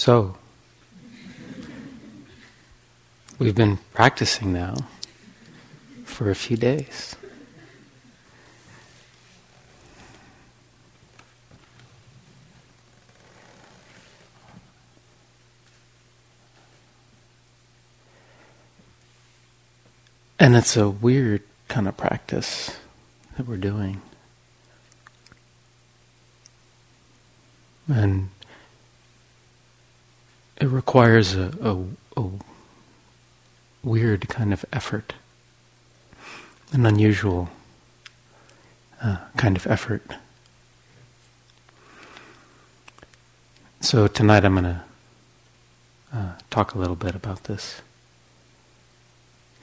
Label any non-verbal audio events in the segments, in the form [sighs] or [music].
So, we've been practicing now for a few days. And it's a weird kind of practice that we're doing. And it requires a, a, a weird kind of effort, an unusual uh, kind of effort. So tonight I'm going to uh, talk a little bit about this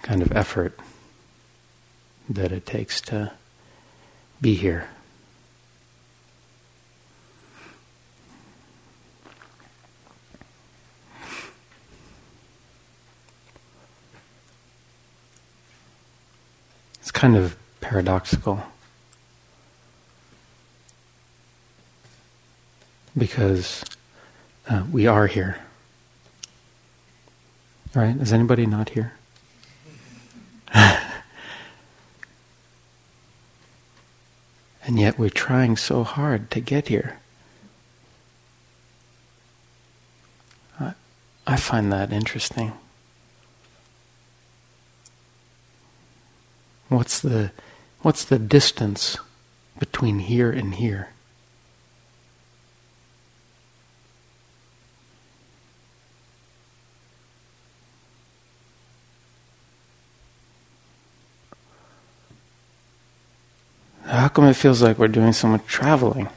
kind of effort that it takes to be here. Kind of paradoxical. Because uh, we are here. Right? Is anybody not here? [laughs] and yet we're trying so hard to get here. I, I find that interesting. What's the, what's the distance between here and here? How come it feels like we're doing so much traveling?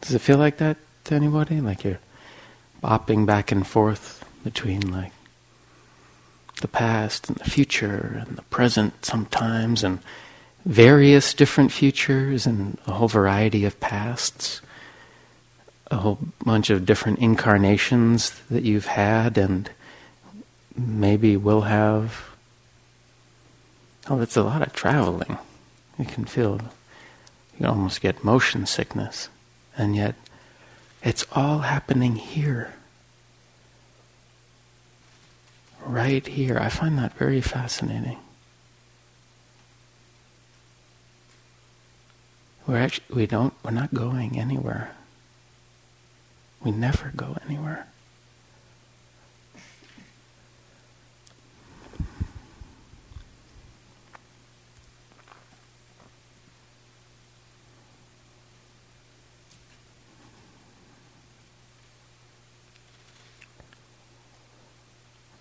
Does it feel like that to anybody? Like you're bopping back and forth between like the past and the future and the present sometimes and various different futures and a whole variety of pasts, a whole bunch of different incarnations that you've had and maybe will have. Oh, that's a lot of traveling. You can feel, you almost get motion sickness. And yet, it's all happening here right here. I find that very fascinating. We're actually, we don't, we're not going anywhere. We never go anywhere.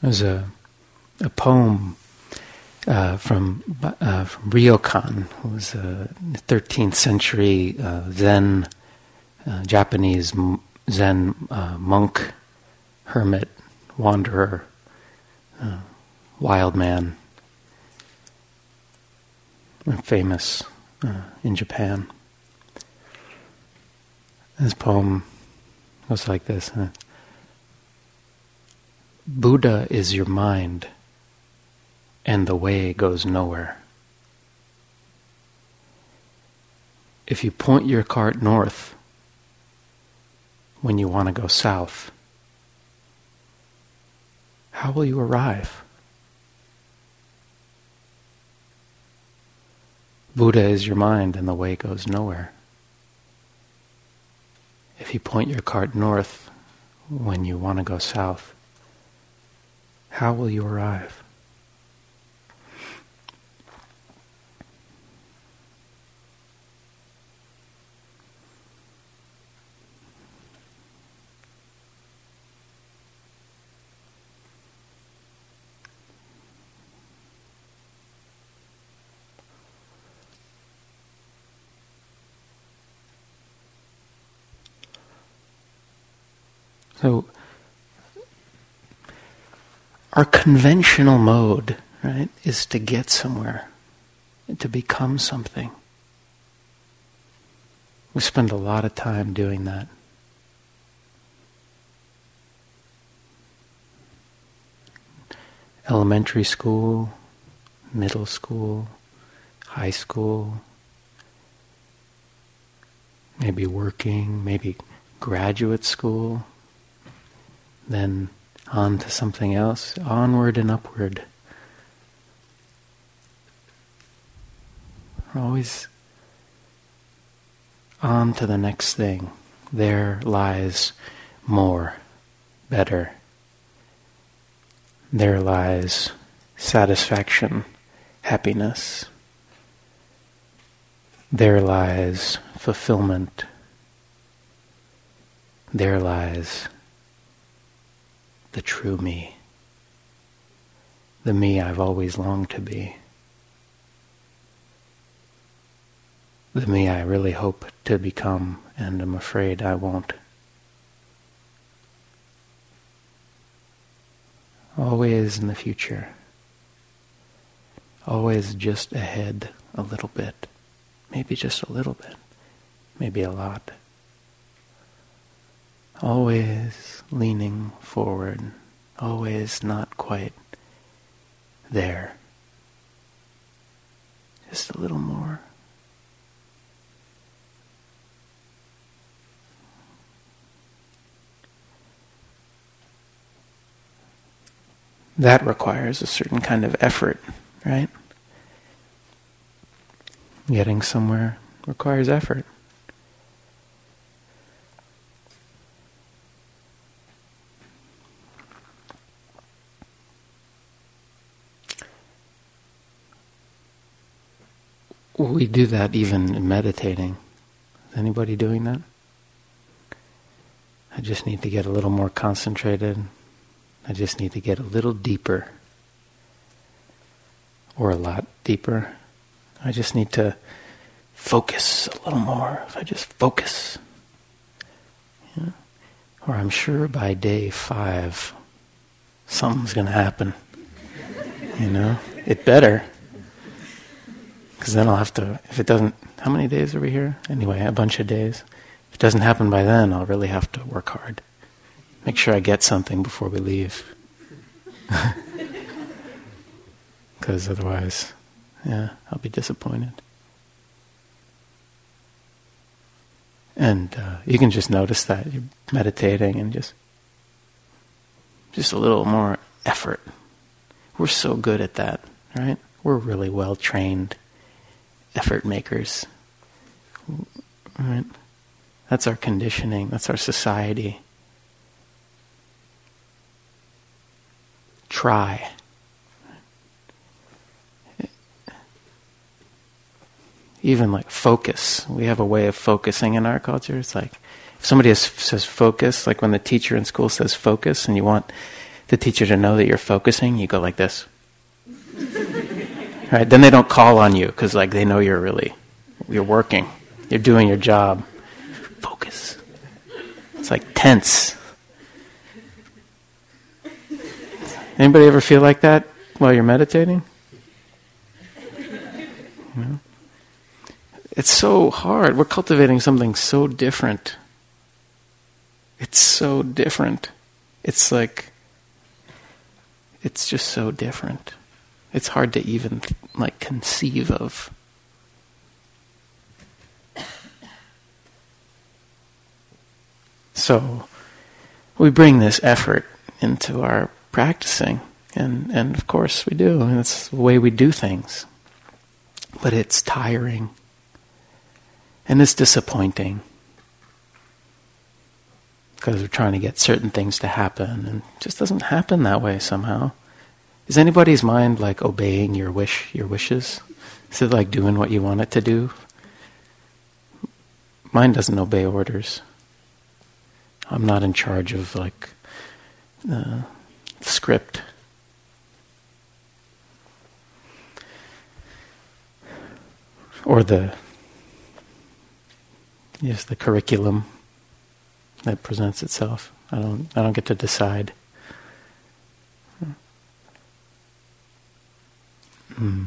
There's a, a poem uh, from uh, from Ryokan, who was a 13th century uh, Zen uh, Japanese Zen uh, monk, hermit, wanderer, uh, wild man, famous in Japan. This poem goes like this. Buddha is your mind, and the way goes nowhere. If you point your cart north when you want to go south, how will you arrive? Buddha is your mind, and the way goes nowhere. If you point your cart north when you want to go south, how will you arrive? So our conventional mode, right, is to get somewhere, to become something. We spend a lot of time doing that. Elementary school, middle school, high school, maybe working, maybe graduate school then on to something else, onward and upward. always on to the next thing. There lies more, better. There lies satisfaction, happiness. There lies fulfillment. There lies the true me, the me I've always longed to be. the me I really hope to become and am afraid I won't. Always in the future. Always just ahead a little bit. Maybe just a little bit. Maybe a lot. Always leaning forward. Always not quite there. Just a little more. that requires a certain kind of effort, right? Getting somewhere requires effort. We do that even in meditating. Is anybody doing that? I just need to get a little more concentrated, I just need to get a little deeper or a lot deeper. I just need to focus a little more. If I just focus. Yeah. Or I'm sure by day five, something's going to happen. You know? It better. Because then I'll have to, if it doesn't, how many days are we here? Anyway, a bunch of days. If it doesn't happen by then, I'll really have to work hard make sure I get something before we leave. [laughs] Because otherwise, yeah, I'll be disappointed. And uh, you can just notice that you're meditating and just just a little more effort. We're so good at that, right? We're really well trained effort makers. Right? That's our conditioning, that's our society. try. Even like focus. We have a way of focusing in our culture. It's like if somebody has, says focus, like when the teacher in school says focus and you want the teacher to know that you're focusing, you go like this. Right? Then they don't call on you because like they know you're really, you're working. You're doing your job. Focus. It's like tense. Anybody ever feel like that while you're meditating? It's so hard. We're cultivating something so different. It's so different. It's like it's just so different. It's hard to even like conceive of. So we bring this effort into our practicing. And, and of course we do. And it's the way we do things. But it's tiring. And it's disappointing. Because we're trying to get certain things to happen. And it just doesn't happen that way somehow. Is anybody's mind like obeying your wish, your wishes? Is it like doing what you want it to do? Mine doesn't obey orders. I'm not in charge of like uh, script. Or the yes, the curriculum that presents itself. I don't I don't get to decide. Mm.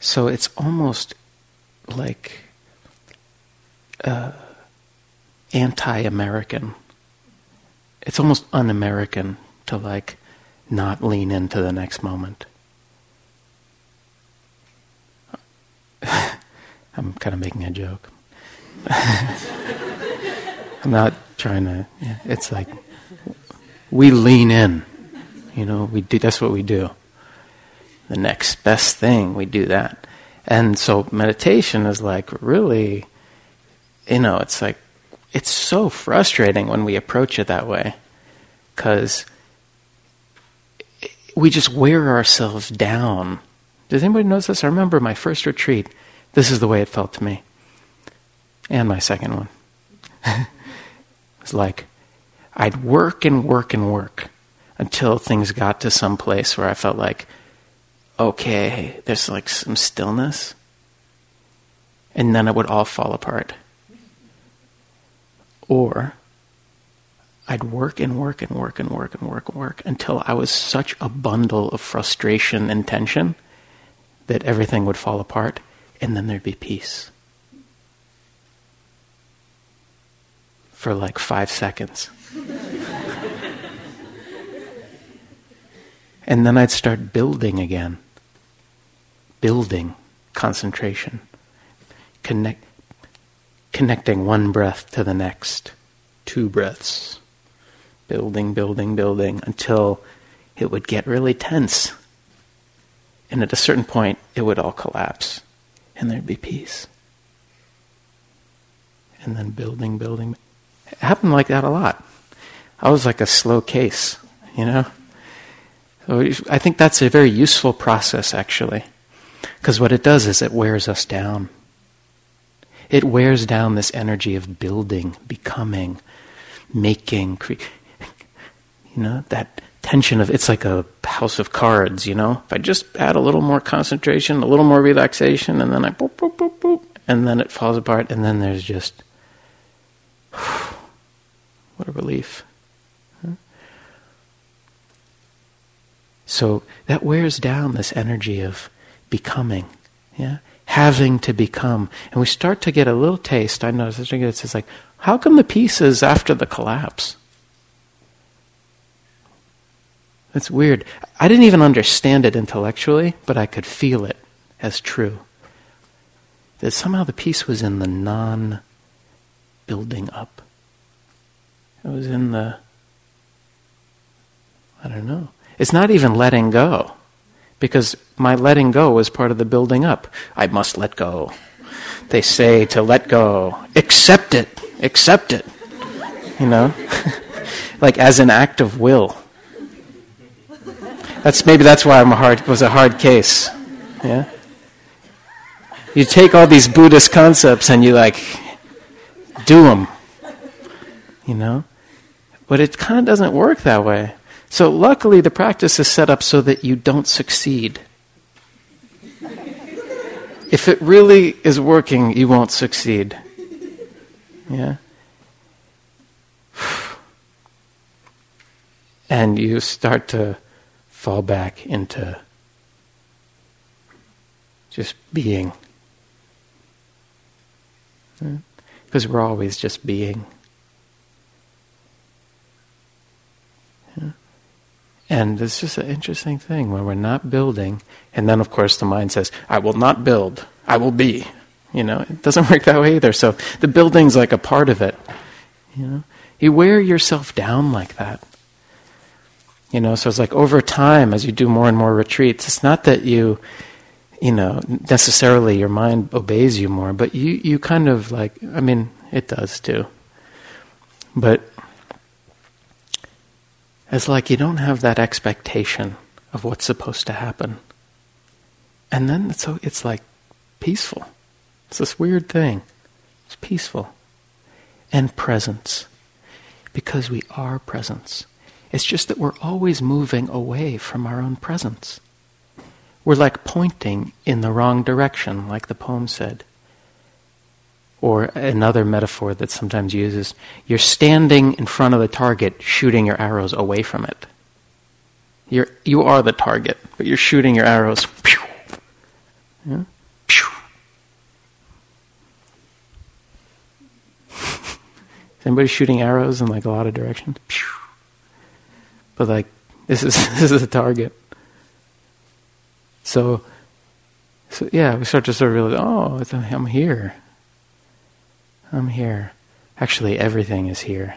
So it's almost like uh, anti-American. It's almost un-American to like not lean into the next moment. [laughs] I'm kind of making a joke. [laughs] I'm not trying to. Yeah, it's like we lean in. You know, we do. That's what we do. The next best thing, we do that. And so meditation is like really, you know, it's like it's so frustrating when we approach it that way, because we just wear ourselves down. Does anybody notice this? I remember my first retreat. This is the way it felt to me, and my second one. [laughs] It's like I'd work and work and work until things got to some place where I felt like, okay, there's like some stillness. And then it would all fall apart. Or I'd work and work and work and work and work and work until I was such a bundle of frustration and tension that everything would fall apart, and then there'd be peace. for like five seconds. [laughs] and then I'd start building again. Building concentration. Connect, connecting one breath to the next. Two breaths. Building, building, building until it would get really tense. And at a certain point, it would all collapse. And there'd be peace. And then building, building. It happened like that a lot. I was like a slow case, you know? So I think that's a very useful process, actually. Because what it does is it wears us down. It wears down this energy of building, becoming, making, cre- you know, that tension of it's like a house of cards, you know? If I just add a little more concentration, a little more relaxation, and then I boop, boop, boop, boop, and then it falls apart, and then there's just [sighs] what a relief. So that wears down this energy of becoming, yeah, having to become, and we start to get a little taste. I notice it's like, how come the pieces after the collapse? It's weird. I didn't even understand it intellectually, but I could feel it as true. That somehow the peace was in the non building up. It was in the, I don't know. It's not even letting go, because my letting go was part of the building up. I must let go. They say to let go, accept it, accept it. You know, [laughs] like as an act of will. That's maybe that's why I'm a hard was a hard case. Yeah. You take all these Buddhist concepts and you like do them. You know? But it kind of doesn't work that way. So, luckily, the practice is set up so that you don't succeed. if it really is working, you won't succeed. Yeah? And you start to fall back into just being. Because we're always just being. And it's just an interesting thing when we're not building, and then of course the mind says, I will not build, I will be. You know, it doesn't [laughs] work that way either. So the building's like a part of it. You know, you wear yourself down like that. You know, so it's like over time, as you do more and more retreats, it's not that you, you know, necessarily your mind obeys you more, but you, you kind of like, I mean, it does too. But it's like you don't have that expectation of what's supposed to happen. And then it's, so, it's like peaceful. It's this weird thing. It's peaceful. And presence. Because we are presence. It's just that we're always moving away from our own presence. We're like pointing in the wrong direction, like the poem said or another metaphor that sometimes uses: you're standing in front of the target shooting your arrows away from it you're, you are the target but you're shooting your arrows pew, yeah? pew. [laughs] is anybody shooting arrows in like a lot of directions pew. but like this is [laughs] this is the target so so yeah we start to sort of realize oh i'm here I'm here. Actually, everything is here.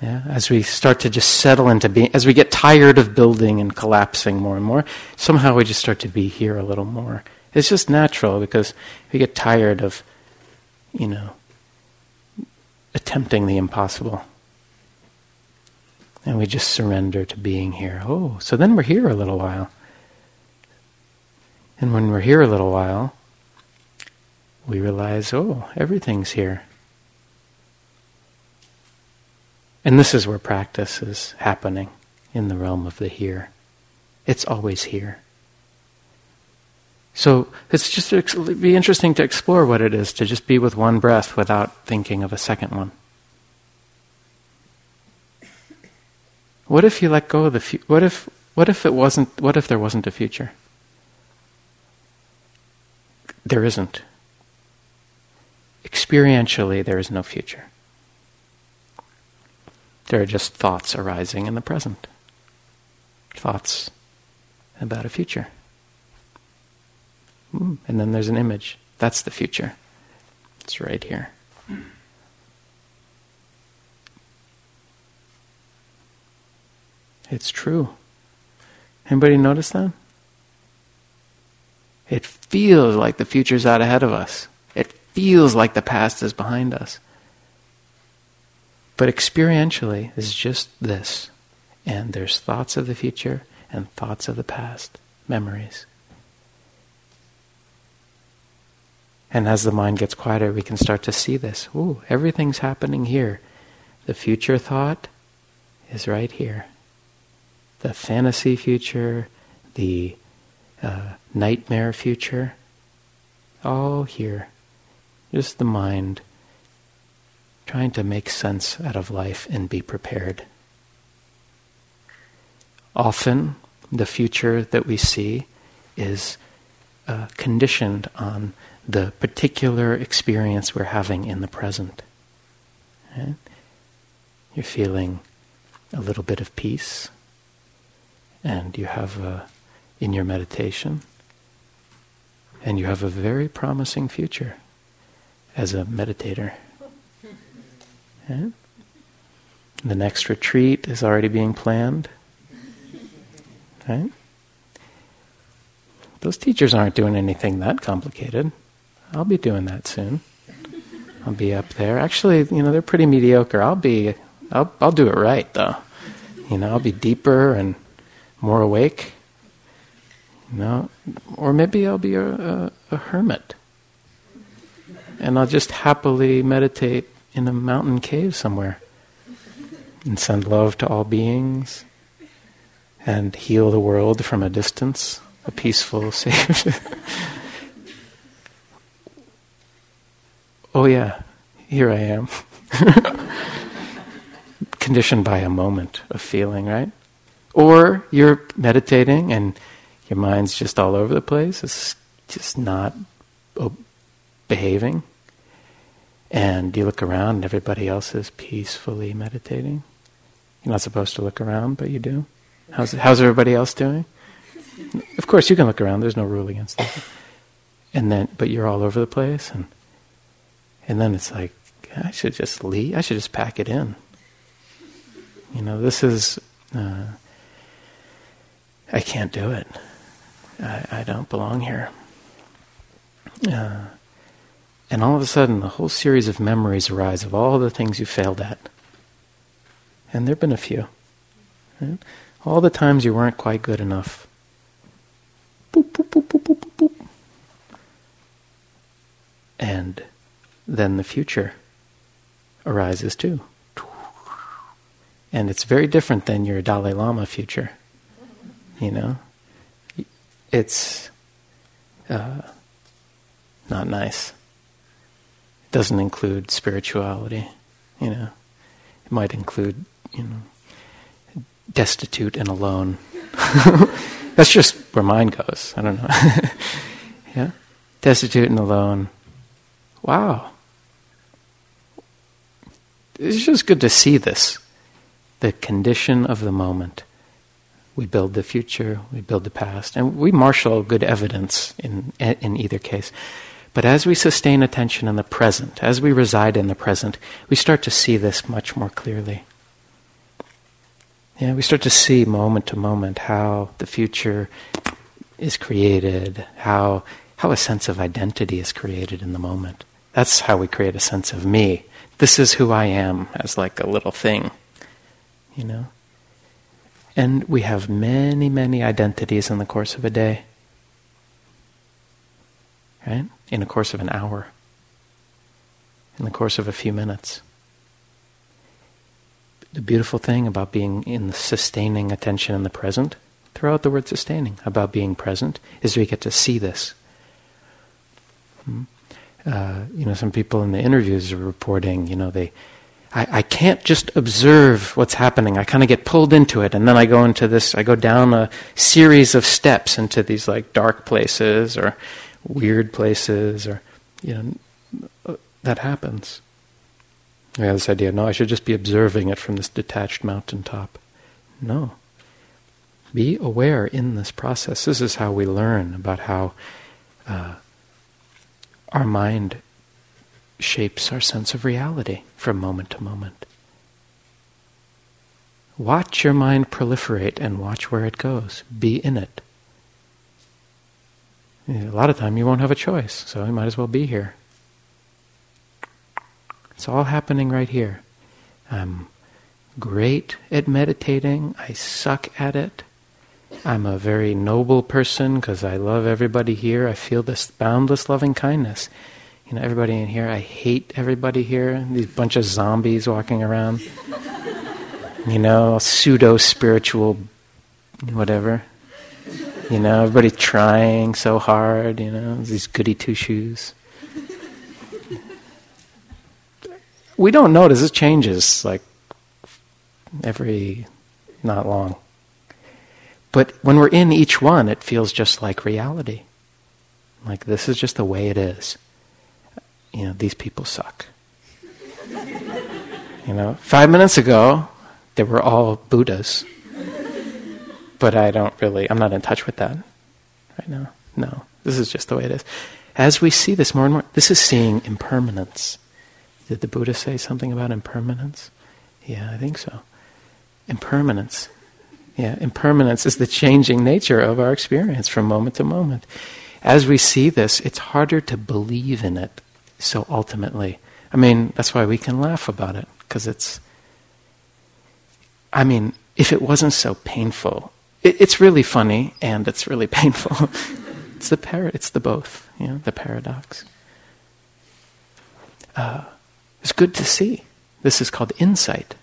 Yeah, as we start to just settle into being, as we get tired of building and collapsing more and more, somehow we just start to be here a little more. It's just natural because we get tired of, you know, attempting the impossible. And we just surrender to being here. Oh, so then we're here a little while. And when we're here a little while, we realize, oh, everything's here. And this is where practice is happening in the realm of the here. It's always here. So it's just be interesting to explore what it is to just be with one breath without thinking of a second one. What if you let go of the fu- what if what if it wasn't what if there wasn't a future? There isn't. Experientially there is no future. There are just thoughts arising in the present. Thoughts about a future. Hmm, and then there's an image. That's the future. It's right here. It's true. Anybody notice that? It feels like the future's out ahead of us. Feels like the past is behind us. But experientially, it's just this. And there's thoughts of the future and thoughts of the past, memories. And as the mind gets quieter, we can start to see this. Ooh, everything's happening here. The future thought is right here. The fantasy future, the uh, nightmare future, all here. Just the mind trying to make sense out of life and be prepared. Often, the future that we see is uh, conditioned on the particular experience we're having in the present. Right? You're feeling a little bit of peace, and you have a, in your meditation, and you have a very promising future as a meditator. The next retreat is already being planned. Right? Those teachers aren't doing anything that complicated. I'll be doing that soon. I'll be up there. Actually, you know, they're pretty mediocre. I'll be I'll I'll do it right though. You know, I'll be deeper and more awake. You know, or maybe I'll be a, a, a hermit. And I'll just happily meditate in a mountain cave somewhere and send love to all beings and heal the world from a distance, a peaceful, [laughs] safe. oh, yeah, here I am. [laughs] Conditioned by a moment of feeling, right? Or you're meditating and your mind's just all over the place, it's just not behaving and you look around and everybody else is peacefully meditating. You're not supposed to look around, but you do. How's, how's everybody else doing? Of course, you can look around. There's no rule against that. And then, but you're all over the place, and and then it's like I should just leave. I should just pack it in. You know, this is. Uh, I can't do it. I, I don't belong here. Uh, and all of a sudden, a whole series of memories arise of all the things you failed at. And there have been a few. Right? All the times you weren't quite good enough. Boop, boop, boop. And then the future arises too. And it's very different than your Dalai Lama future. You know? It's uh, not nice doesn't include spirituality. You know, it might include you know destitute and alone. [laughs] That's just where mine goes. I don't know. [laughs] yeah, destitute and alone. Wow. it's just good to see this the condition of the moment. We build the future, we build the past, and we marshal good evidence in, in either case. But as we sustain attention in the present, as we reside in the present, we start to see this much more clearly. Yeah, we start to see moment to moment how the future is created, how, how a sense of identity is created in the moment. That's how we create a sense of me. This is who I am as like a little thing, you know? And we have many, many identities in the course of a day, right? In the course of an hour, in the course of a few minutes. The beautiful thing about being in the sustaining attention in the present, throughout the word sustaining, about being present, is we get to see this. Hmm? Uh, you know, some people in the interviews are reporting, you know, they, I, I can't just observe what's happening. I kind of get pulled into it, and then I go into this, I go down a series of steps into these like dark places or weird places, or, you know, that happens. I have this idea, no, I should just be observing it from this detached mountaintop. No. Be aware in this process. This is how we learn about how uh, our mind shapes our sense of reality from moment to moment. Watch your mind proliferate and watch where it goes. Be in it. A lot of time you won't have a choice, so you might as well be here. It's all happening right here. I'm great at meditating. I suck at it. I'm a very noble person because I love everybody here. I feel this boundless loving kindness. You know, everybody in here, I hate everybody here. These bunch of zombies walking around. you know, pseudo spiritual, whatever. You know, everybody trying so hard, you know, these goody two shoes. we don't notice it changes like every not long. But when we're in each one, it feels just like reality. Like this is just the way it is. You know, these people suck. you know, five minutes ago, they were all Buddhas. But I don't really, I'm not in touch with that right now. No, this is just the way it is. As we see this more and more, this is seeing impermanence. Did the Buddha say something about impermanence? Yeah, I think so. Impermanence. Yeah, impermanence is the changing nature of our experience from moment to moment. As we see this, it's harder to believe in it so ultimately. I mean, that's why we can laugh about it, because it's. I mean, if it wasn't so painful, it, it's really funny and it's really [laughs] painful. it's the par- it's the both, you know, the paradox. Uh, it's good to see. This is called insight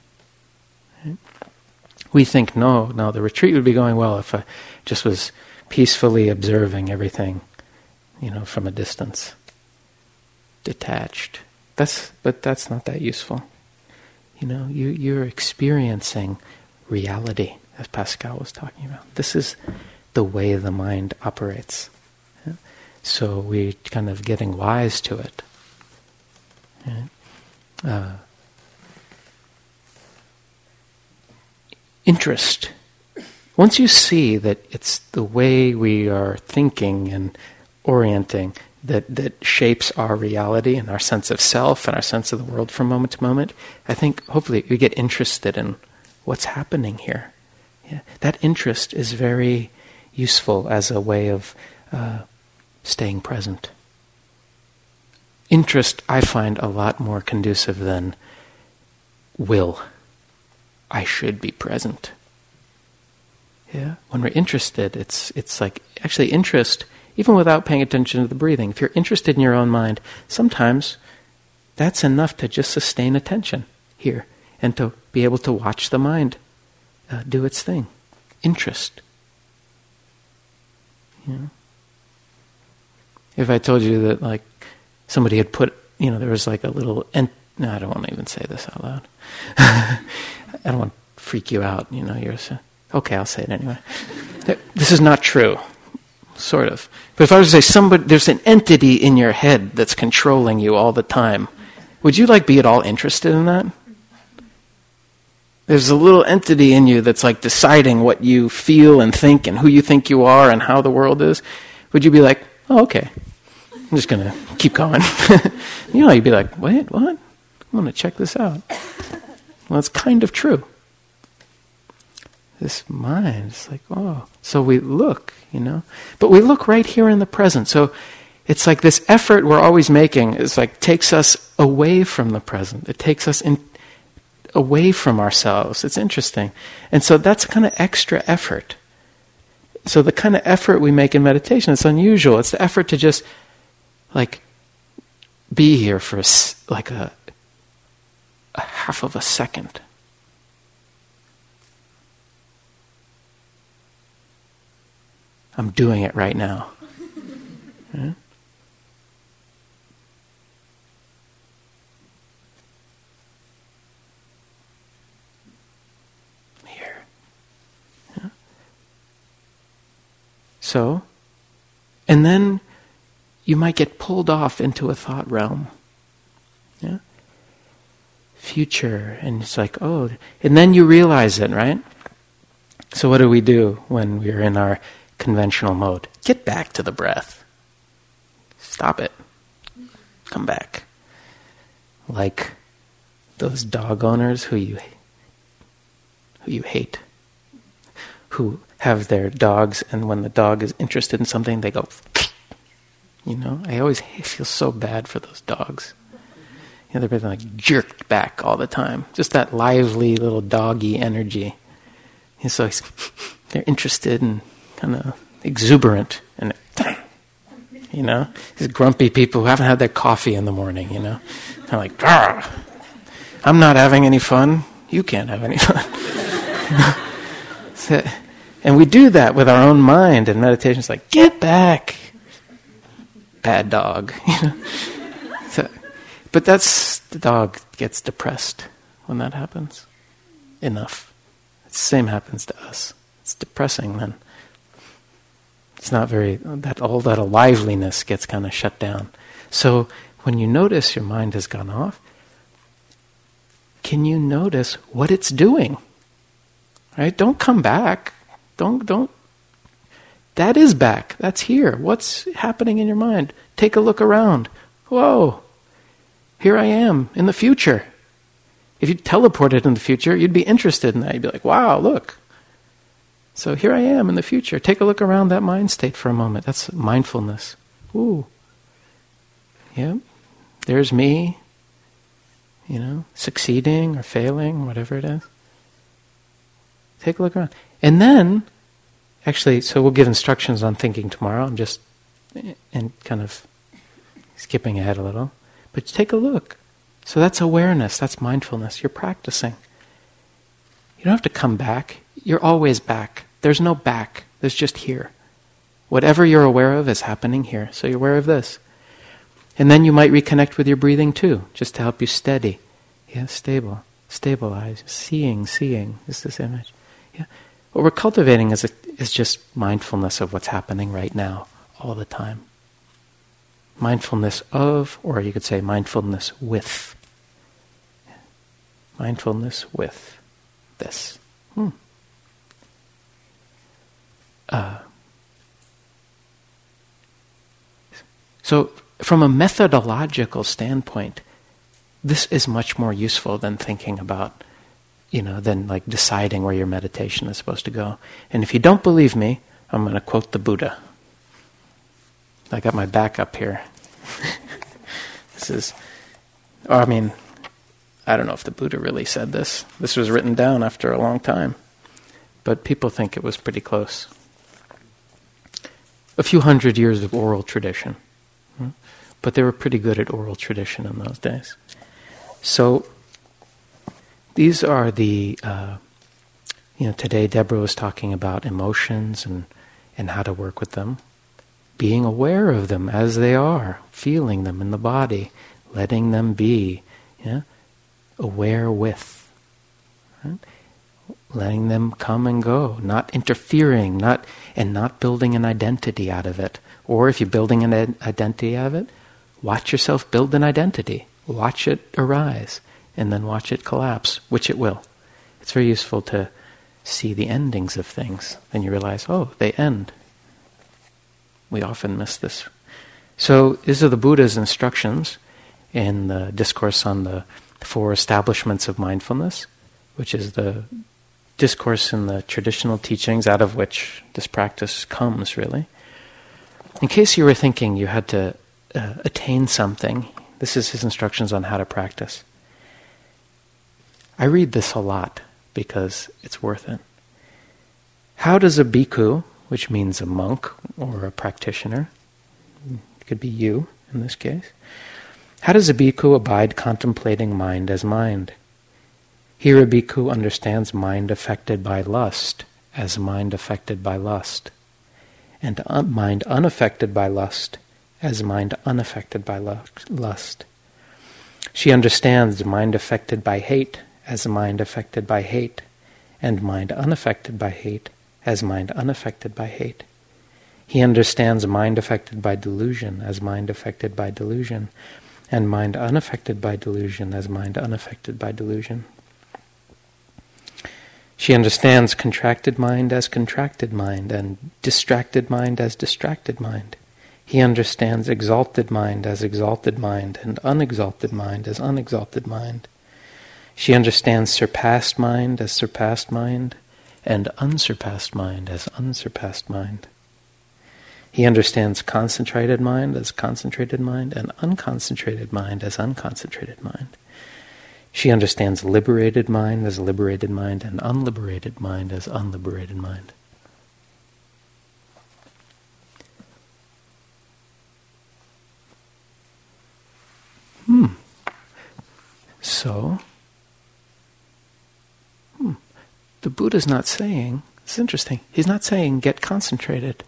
we think, no, no, the retreat would be going well if I just was peacefully observing everything, you know, from a distance, detached. That's, but that's not that useful. You know, you, you're experiencing reality, as Pascal was talking about. This is the way the mind operates. Yeah? So we're kind of getting wise to it. Yeah? Uh, interest. Once you see that it's the way we are thinking and orienting that, that shapes our reality and our sense of self and our sense of the world from moment to moment, I think hopefully you get interested in what's happening here. Yeah. That interest is very useful as a way of uh, staying present. Interest, I find, a lot more conducive than will. I should be present. Yeah? When we're interested, it's, it's like actually interest, even without paying attention to the breathing. If you're interested in your own mind, sometimes that's enough to just sustain attention here and to be able to watch the mind uh, do its thing. Interest. Yeah. If I told you that, like, somebody had put, you know, there was like a little, ent- no, I don't want to even say this out loud. [laughs] I don't want to freak you out. You know, you're so, okay. I'll say it anyway. This is not true, sort of. But if I was to say somebody, there's an entity in your head that's controlling you all the time. Would you like be at all interested in that? There's a little entity in you that's like deciding what you feel and think and who you think you are and how the world is. Would you be like, oh, okay, I'm just going to keep going? [laughs] you know, you'd be like, wait, what? I'm going to check this out. Well, it's kind of true. This mind, it's like, oh. So we look, you know. But we look right here in the present. So it's like this effort we're always making is like takes us away from the present. It takes us in, away from ourselves. It's interesting. And so that's kind of extra effort. So the kind of effort we make in meditation, it's unusual. It's the effort to just like be here for a, like a, a half of a second. I'm doing it right now. [laughs] Yeah? Here. Yeah? So, and then you might get pulled off into a thought realm. Yeah? Future, and it's like, oh, and then you realize it, right? So, what do we do when we're in our conventional mode. Get back to the breath. Stop it. Come back. Like those dog owners who you who you hate. Who have their dogs and when the dog is interested in something they go you know, I always feel so bad for those dogs. You know, they're being like jerked back all the time. Just that lively little doggy energy. And so [laughs] they're interested and kind of exuberant and [clears throat] you know these grumpy people who haven't had their coffee in the morning you know they're like i'm not having any fun you can't have any [laughs] fun [laughs] so, and we do that with our own mind and meditation is like get back bad dog [laughs] so, but that's the dog gets depressed when that happens enough the same happens to us it's depressing then. It's not very, that all that liveliness gets kind of shut down. So when you notice your mind has gone off, can you notice what it's doing? Right? Don't come back. Don't, don't. That is back. That's here. What's happening in your mind? Take a look around. Whoa. Here I am in the future. If you teleported in the future, you'd be interested in that. You'd be like, wow, look. So here I am in the future. Take a look around that mind state for a moment. That's mindfulness. Ooh. Yeah. There's me, you know, succeeding or failing, whatever it is. Take a look around. And then, actually, so we'll give instructions on thinking tomorrow. I'm just and kind of skipping ahead a little. But take a look. So that's awareness, that's mindfulness. You're practicing. You don't have to come back. You're always back. There's no back, there's just here. Whatever you're aware of is happening here. So you're aware of this. And then you might reconnect with your breathing too, just to help you steady. Yeah, stable. Stabilize. Seeing, seeing is this image. Yeah. What we're cultivating is, a, is just mindfulness of what's happening right now, all the time. Mindfulness of, or you could say mindfulness with. Mindfulness with this. Hmm. Uh, so, from a methodological standpoint, this is much more useful than thinking about, you know, than like deciding where your meditation is supposed to go. And if you don't believe me, I'm going to quote the Buddha. I got my back up here. [laughs] this is, I mean, I don't know if the Buddha really said this. This was written down after a long time, but people think it was pretty close a few hundred years of oral tradition. Hmm? But they were pretty good at oral tradition in those days. So these are the, uh, you know, today Deborah was talking about emotions and, and how to work with them. Being aware of them as they are, feeling them in the body, letting them be, yeah? aware with. Right? letting them come and go, not interfering, not and not building an identity out of it. Or if you're building an identity out of it, watch yourself build an identity. Watch it arise and then watch it collapse, which it will. It's very useful to see the endings of things. Then you realize, oh, they end. We often miss this. So, these are the Buddha's instructions in the discourse on the four establishments of mindfulness, which is the discourse in the traditional teachings out of which this practice comes, really. In case you were thinking you had to uh, attain something, this is his instructions on how to practice. I read this a lot because it's worth it. How does a bhikkhu, which means a monk or a practitioner, it could be you in this case, how does a bhikkhu abide contemplating mind as mind? Here a bhikkhu understands mind affected by lust as mind affected by lust, and un- mind unaffected by lust as mind unaffected by lust. She understands mind affected by hate as mind affected by hate, and mind unaffected by hate as mind unaffected by hate. He understands mind affected by delusion as mind affected by delusion, and mind unaffected by delusion as mind unaffected by delusion. She understands contracted mind as contracted mind, and distracted mind as distracted mind. He understands exalted mind as exalted mind, and unexalted mind as unexalted mind. She understands surpassed mind as surpassed mind, and unsurpassed mind as unsurpassed mind. He understands concentrated mind as concentrated mind, and unconcentrated mind as unconcentrated mind. She understands liberated mind as liberated mind, and unliberated mind as unliberated mind. Hmm. So, hmm, the Buddha's not saying, it's interesting, he's not saying get concentrated.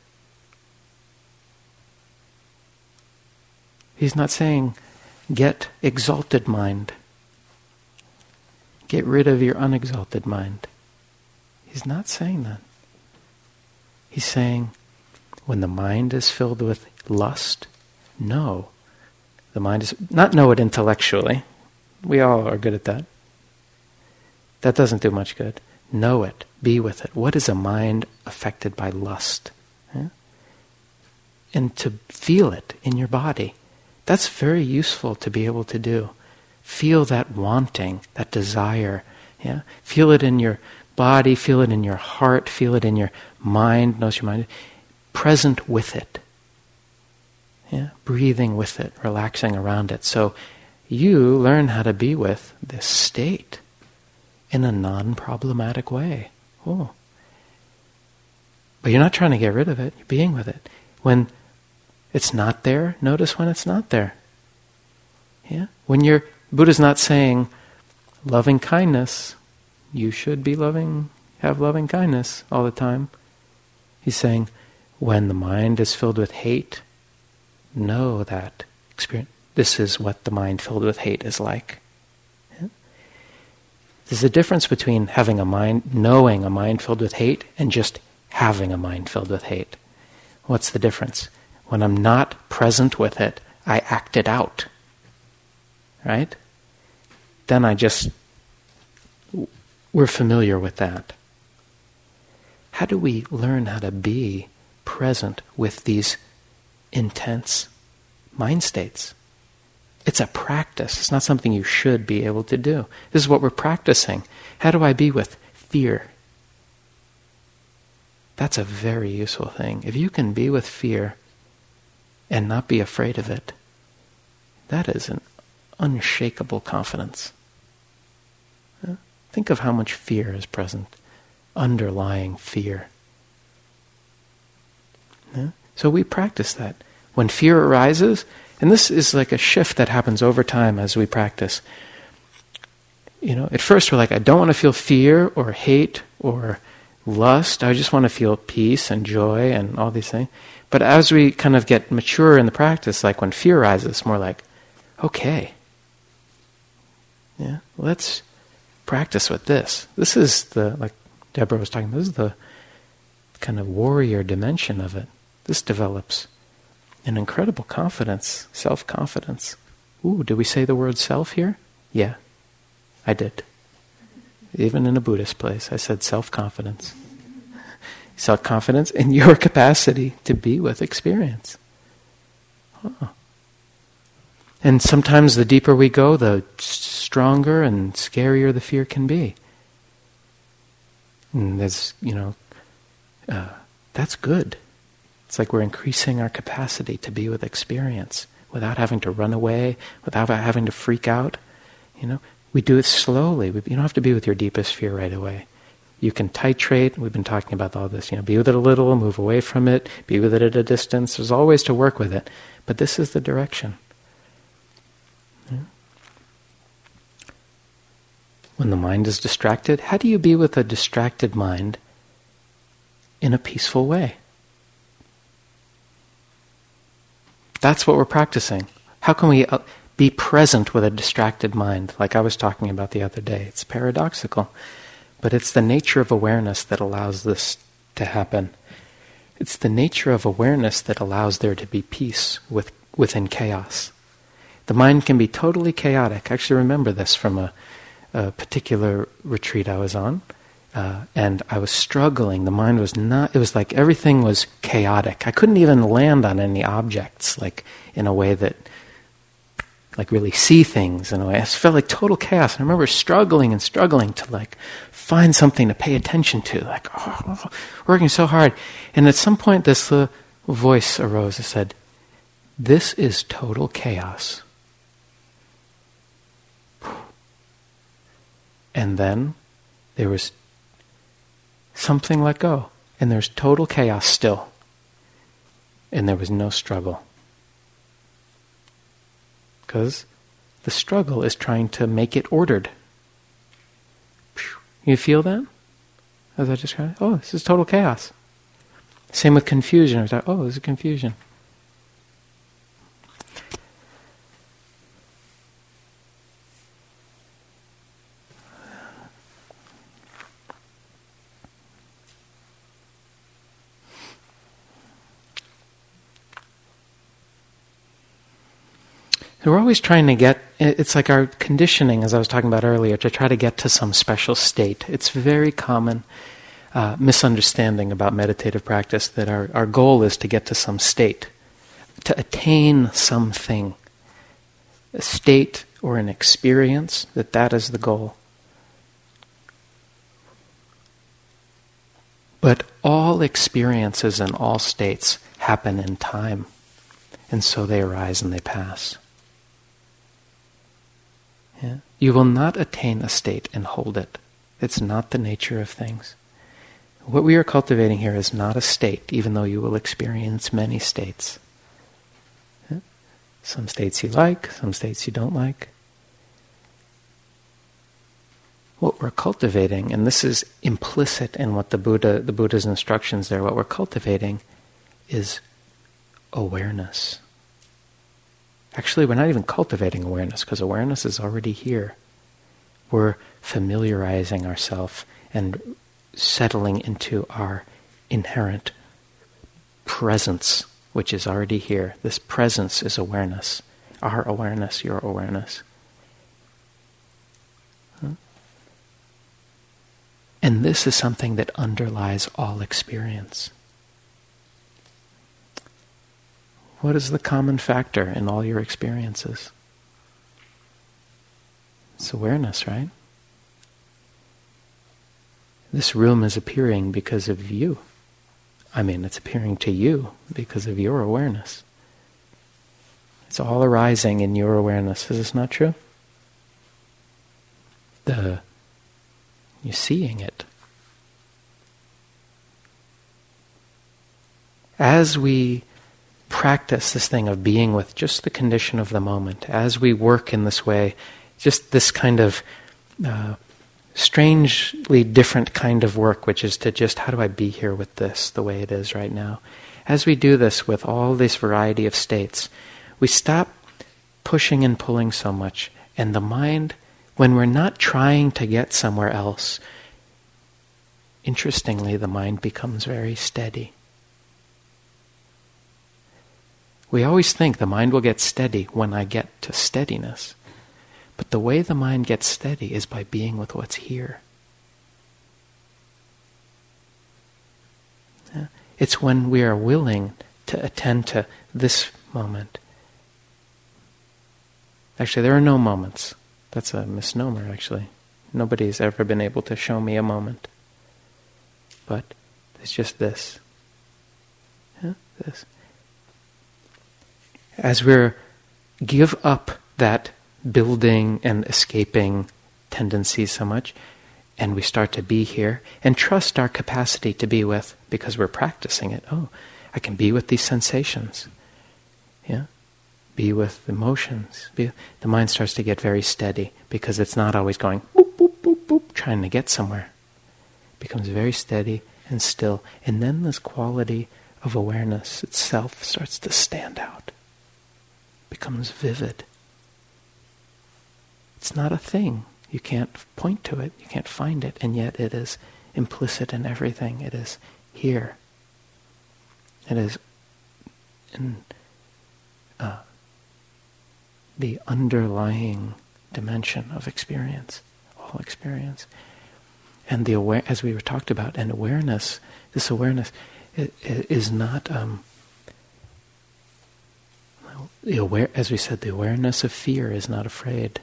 He's not saying get exalted mind. Get rid of your unexalted mind. He's not saying that. He's saying when the mind is filled with lust, know. The mind is not know it intellectually. We all are good at that. That doesn't do much good. Know it. Be with it. What is a mind affected by lust? Yeah? And to feel it in your body. That's very useful to be able to do. Feel that wanting, that desire. Yeah? Feel it in your body, feel it in your heart, feel it in your mind, knows your mind. Present with it. Yeah? Breathing with it, relaxing around it. So you learn how to be with this state in a non problematic way. Oh. But you're not trying to get rid of it, you're being with it. When it's not there, notice when it's not there. Yeah? When you're Buddha's not saying loving kindness, you should be loving have loving kindness all the time. He's saying when the mind is filled with hate, know that experience. This is what the mind filled with hate is like. There's a difference between having a mind, knowing a mind filled with hate, and just having a mind filled with hate. What's the difference? When I'm not present with it, I act it out. Right? Then I just, we're familiar with that. How do we learn how to be present with these intense mind states. It's a practice. It's not something you should be able to do. This is what we're practicing. How do I be with fear? That's a very useful thing. If you can be with fear and not be afraid of it, that is an unshakable confidence. Think of how much fear is present, underlying fear. So we practice that. When fear arises, and this is like a shift that happens over time as we practice. You know, at first we're like, I don't want to feel fear or hate or lust. I just want to feel peace and joy and all these things. But as we kind of get mature in the practice, like when fear arises, more like, okay, yeah, let's practice with this. This is the, like Deborah was talking, this is the kind of warrior dimension of it. This develops an incredible confidence, self confidence. Ooh, did we say the word self here? Yeah, I did. even in a Buddhist place. I said self confidence. Self confidence in your capacity to be with experience. Oh. And sometimes the deeper we go, the stronger and scarier the fear can be. And that's, you know, uh, that's good. It's like we're increasing our capacity to be with experience without having to run away, without having to freak out. You know, we do it slowly. You don't have to be with your deepest fear right away. You can titrate. We've been talking about all this. You know, be with it a little, move away from it, be with it at a distance. There's always to work with it, but this is the direction. When the mind is distracted, how do you be with a distracted mind in a peaceful way? That's what we're practicing. How can we uh, be present with a distracted mind, like I was talking about the other day? It's paradoxical, but it's the nature of awareness that allows this to happen. It's the nature of awareness that allows there to be peace with, within chaos. The mind can be totally chaotic. I actually remember this from a a particular retreat I was on, uh, and I was struggling. The mind was not, it was like everything was chaotic. I couldn't even land on any objects, like in a way that, like really see things in a way. It felt like total chaos. I remember struggling and struggling to like find something to pay attention to, like, oh, working so hard. And at some point, this uh, voice arose and said, This is total chaos. And then there was something let go. And there's total chaos still. And there was no struggle. Because the struggle is trying to make it ordered. You feel that? As I described? Oh, this is total chaos. Same with confusion. I was like, oh, this is confusion. We're always trying to get, it's like our conditioning, as I was talking about earlier, to try to get to some special state. It's very common uh, misunderstanding about meditative practice that our, our goal is to get to some state, to attain something, a state or an experience, that that is the goal. But all experiences and all states happen in time, and so they arise and they pass. Yeah? You will not attain a state and hold it. It's not the nature of things. What we are cultivating here is not a state, even though you will experience many states. Yeah? Some states you like, some states you don't like. What we're cultivating, and this is implicit in what the Buddha, the Buddha's instructions there, what we're cultivating is awareness. Actually, we're not even cultivating awareness because awareness is already here. We're familiarizing ourselves and settling into our inherent presence, which is already here. This presence is awareness. Our awareness, your awareness. And this is something that underlies all experience. What is the common factor in all your experiences? It's awareness, right? This room is appearing because of you. I mean, it's appearing to you because of your awareness. It's all arising in your awareness. Is this not true? The you're seeing it. As we practice this thing of being with just the condition of the moment, as we work in this way, just this kind of uh, strangely different kind of work, which is to just how do I be here with this the way it is right now? As we do this with all this variety of states, we stop pushing and pulling so much, and the mind, when we're not trying to get somewhere else, interestingly, the mind becomes very steady. We always think the mind will get steady when I get to steadiness. But the way the mind gets steady is by being with what's here. It's when we are willing to attend to this moment. Actually, there are no moments. That's a misnomer, actually. Nobody's ever been able to show me a moment. But it's just this. Yeah, this. As we give up that building and escaping tendencies so much, and we start to be here and trust our capacity to be with because we're practicing it. Oh, I can be with these sensations. Yeah? Be with emotions. Be, the mind starts to get very steady because it's not always going boop, boop, boop, boop, trying to get somewhere. It becomes very steady and still. And then this quality of awareness itself starts to stand out, becomes vivid. It's not a thing. You can't point to it, you can't find it, and yet it is implicit in everything. It is here. It is in uh, the underlying dimension of experience, all experience. And the aware, as we were talked about, and awareness, this awareness is not um, the aware. As we said, the awareness of fear is not afraid.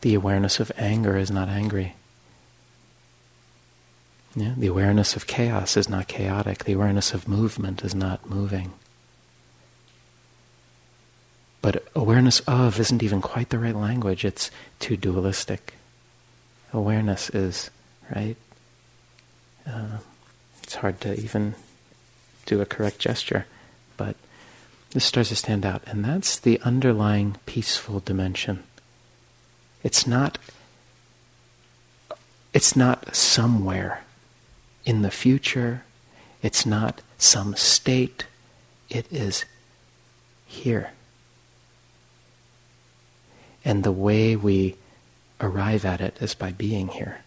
The awareness of anger is not angry. Yeah? The awareness of chaos is not chaotic. The awareness of movement is not moving. But awareness of isn't even quite the right language. It's too dualistic. Awareness is, right? Uh, it's hard to even do a correct gesture. This starts to stand out. And that's the underlying peaceful dimension. It's not it's not somewhere in the future. It's not some state. It is here. And the way we arrive at it is by being here.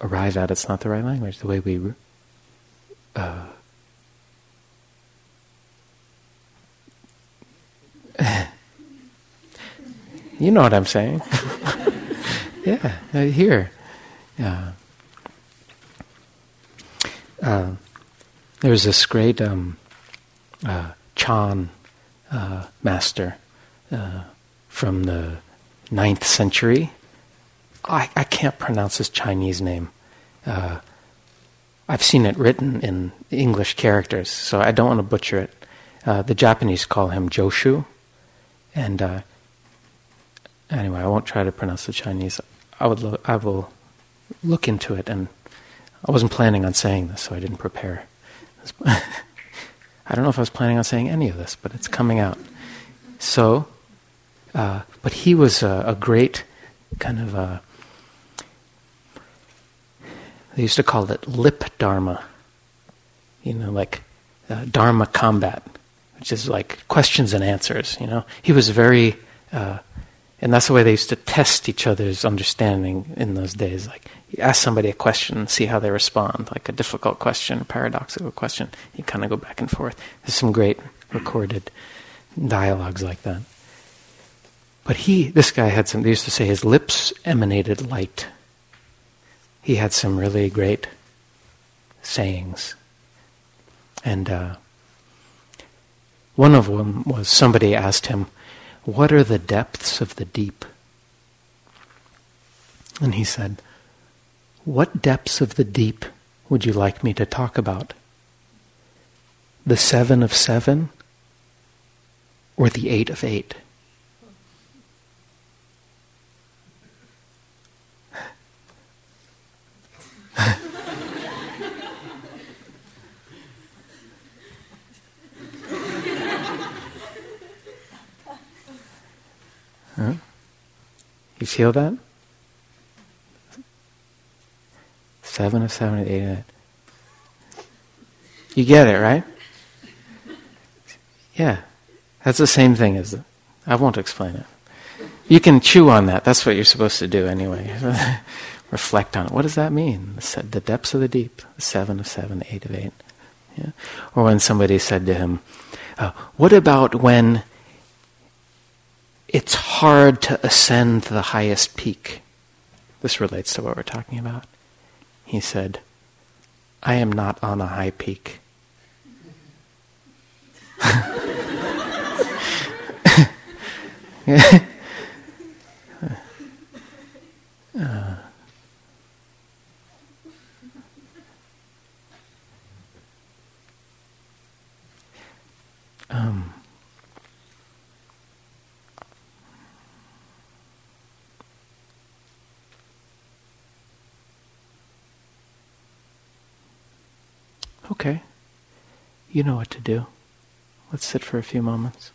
Arrive at it's not the right language. The way we uh, You know what I'm saying? [laughs] yeah, uh, here. Yeah. Uh, there's this great um, uh, Chan uh, master uh, from the ninth century. I, I can't pronounce his Chinese name. Uh, I've seen it written in English characters, so I don't want to butcher it. the Japanese call him Joshu, and anyway, I won't try to pronounce the Chinese. I would lo- I will look into it, and I wasn't planning on saying this, so I didn't prepare. [laughs] I don't know if I was planning on saying any of this, but it's coming out. So, uh, but he was a, a great kind of a. They used to call it lip dharma. You know, like uh, dharma combat, which is like questions and answers. You know, he was very. Uh, and that's the way they used to test each other's understanding in those days. Like, you ask somebody a question and see how they respond, like a difficult question, a paradoxical question. You kind of go back and forth. There's some great recorded dialogues like that. But he, this guy had some, they used to say his lips emanated light. He had some really great sayings. And uh, one of them was somebody asked him, what are the depths of the deep? And he said, What depths of the deep would you like me to talk about? The seven of seven or the eight of eight? [laughs] Huh? You feel that? Seven of seven, eight of eight. You get it, right? Yeah. That's the same thing as the, I won't explain it. You can chew on that. That's what you're supposed to do anyway. [laughs] Reflect on it. What does that mean? The depths of the deep. Seven of seven, eight of eight. Yeah? Or when somebody said to him, uh, What about when it's hard to ascend the highest peak. This relates to what we're talking about. He said, I am not on a high peak. uh, [laughs] um, okay, you know what to do. Let's sit for a few moments.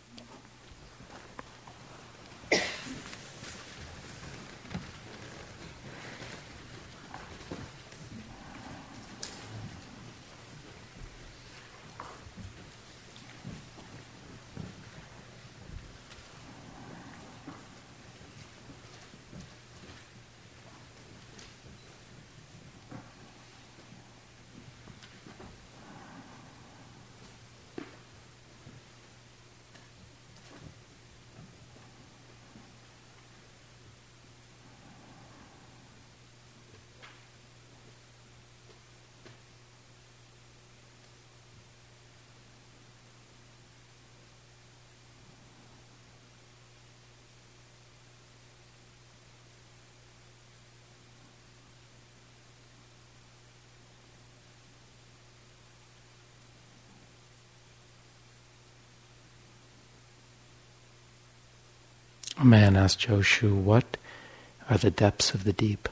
A man asked Joshu, What are the depths of the deep?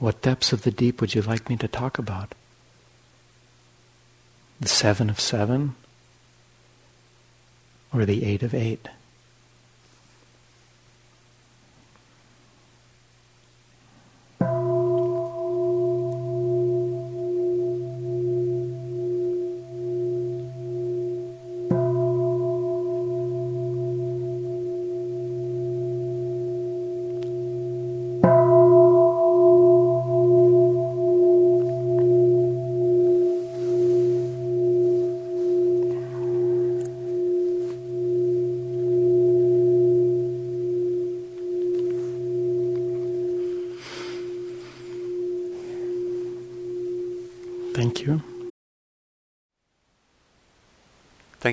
What depths of the deep would you like me to talk about? The seven of seven? Or the eight of eight? Thank you.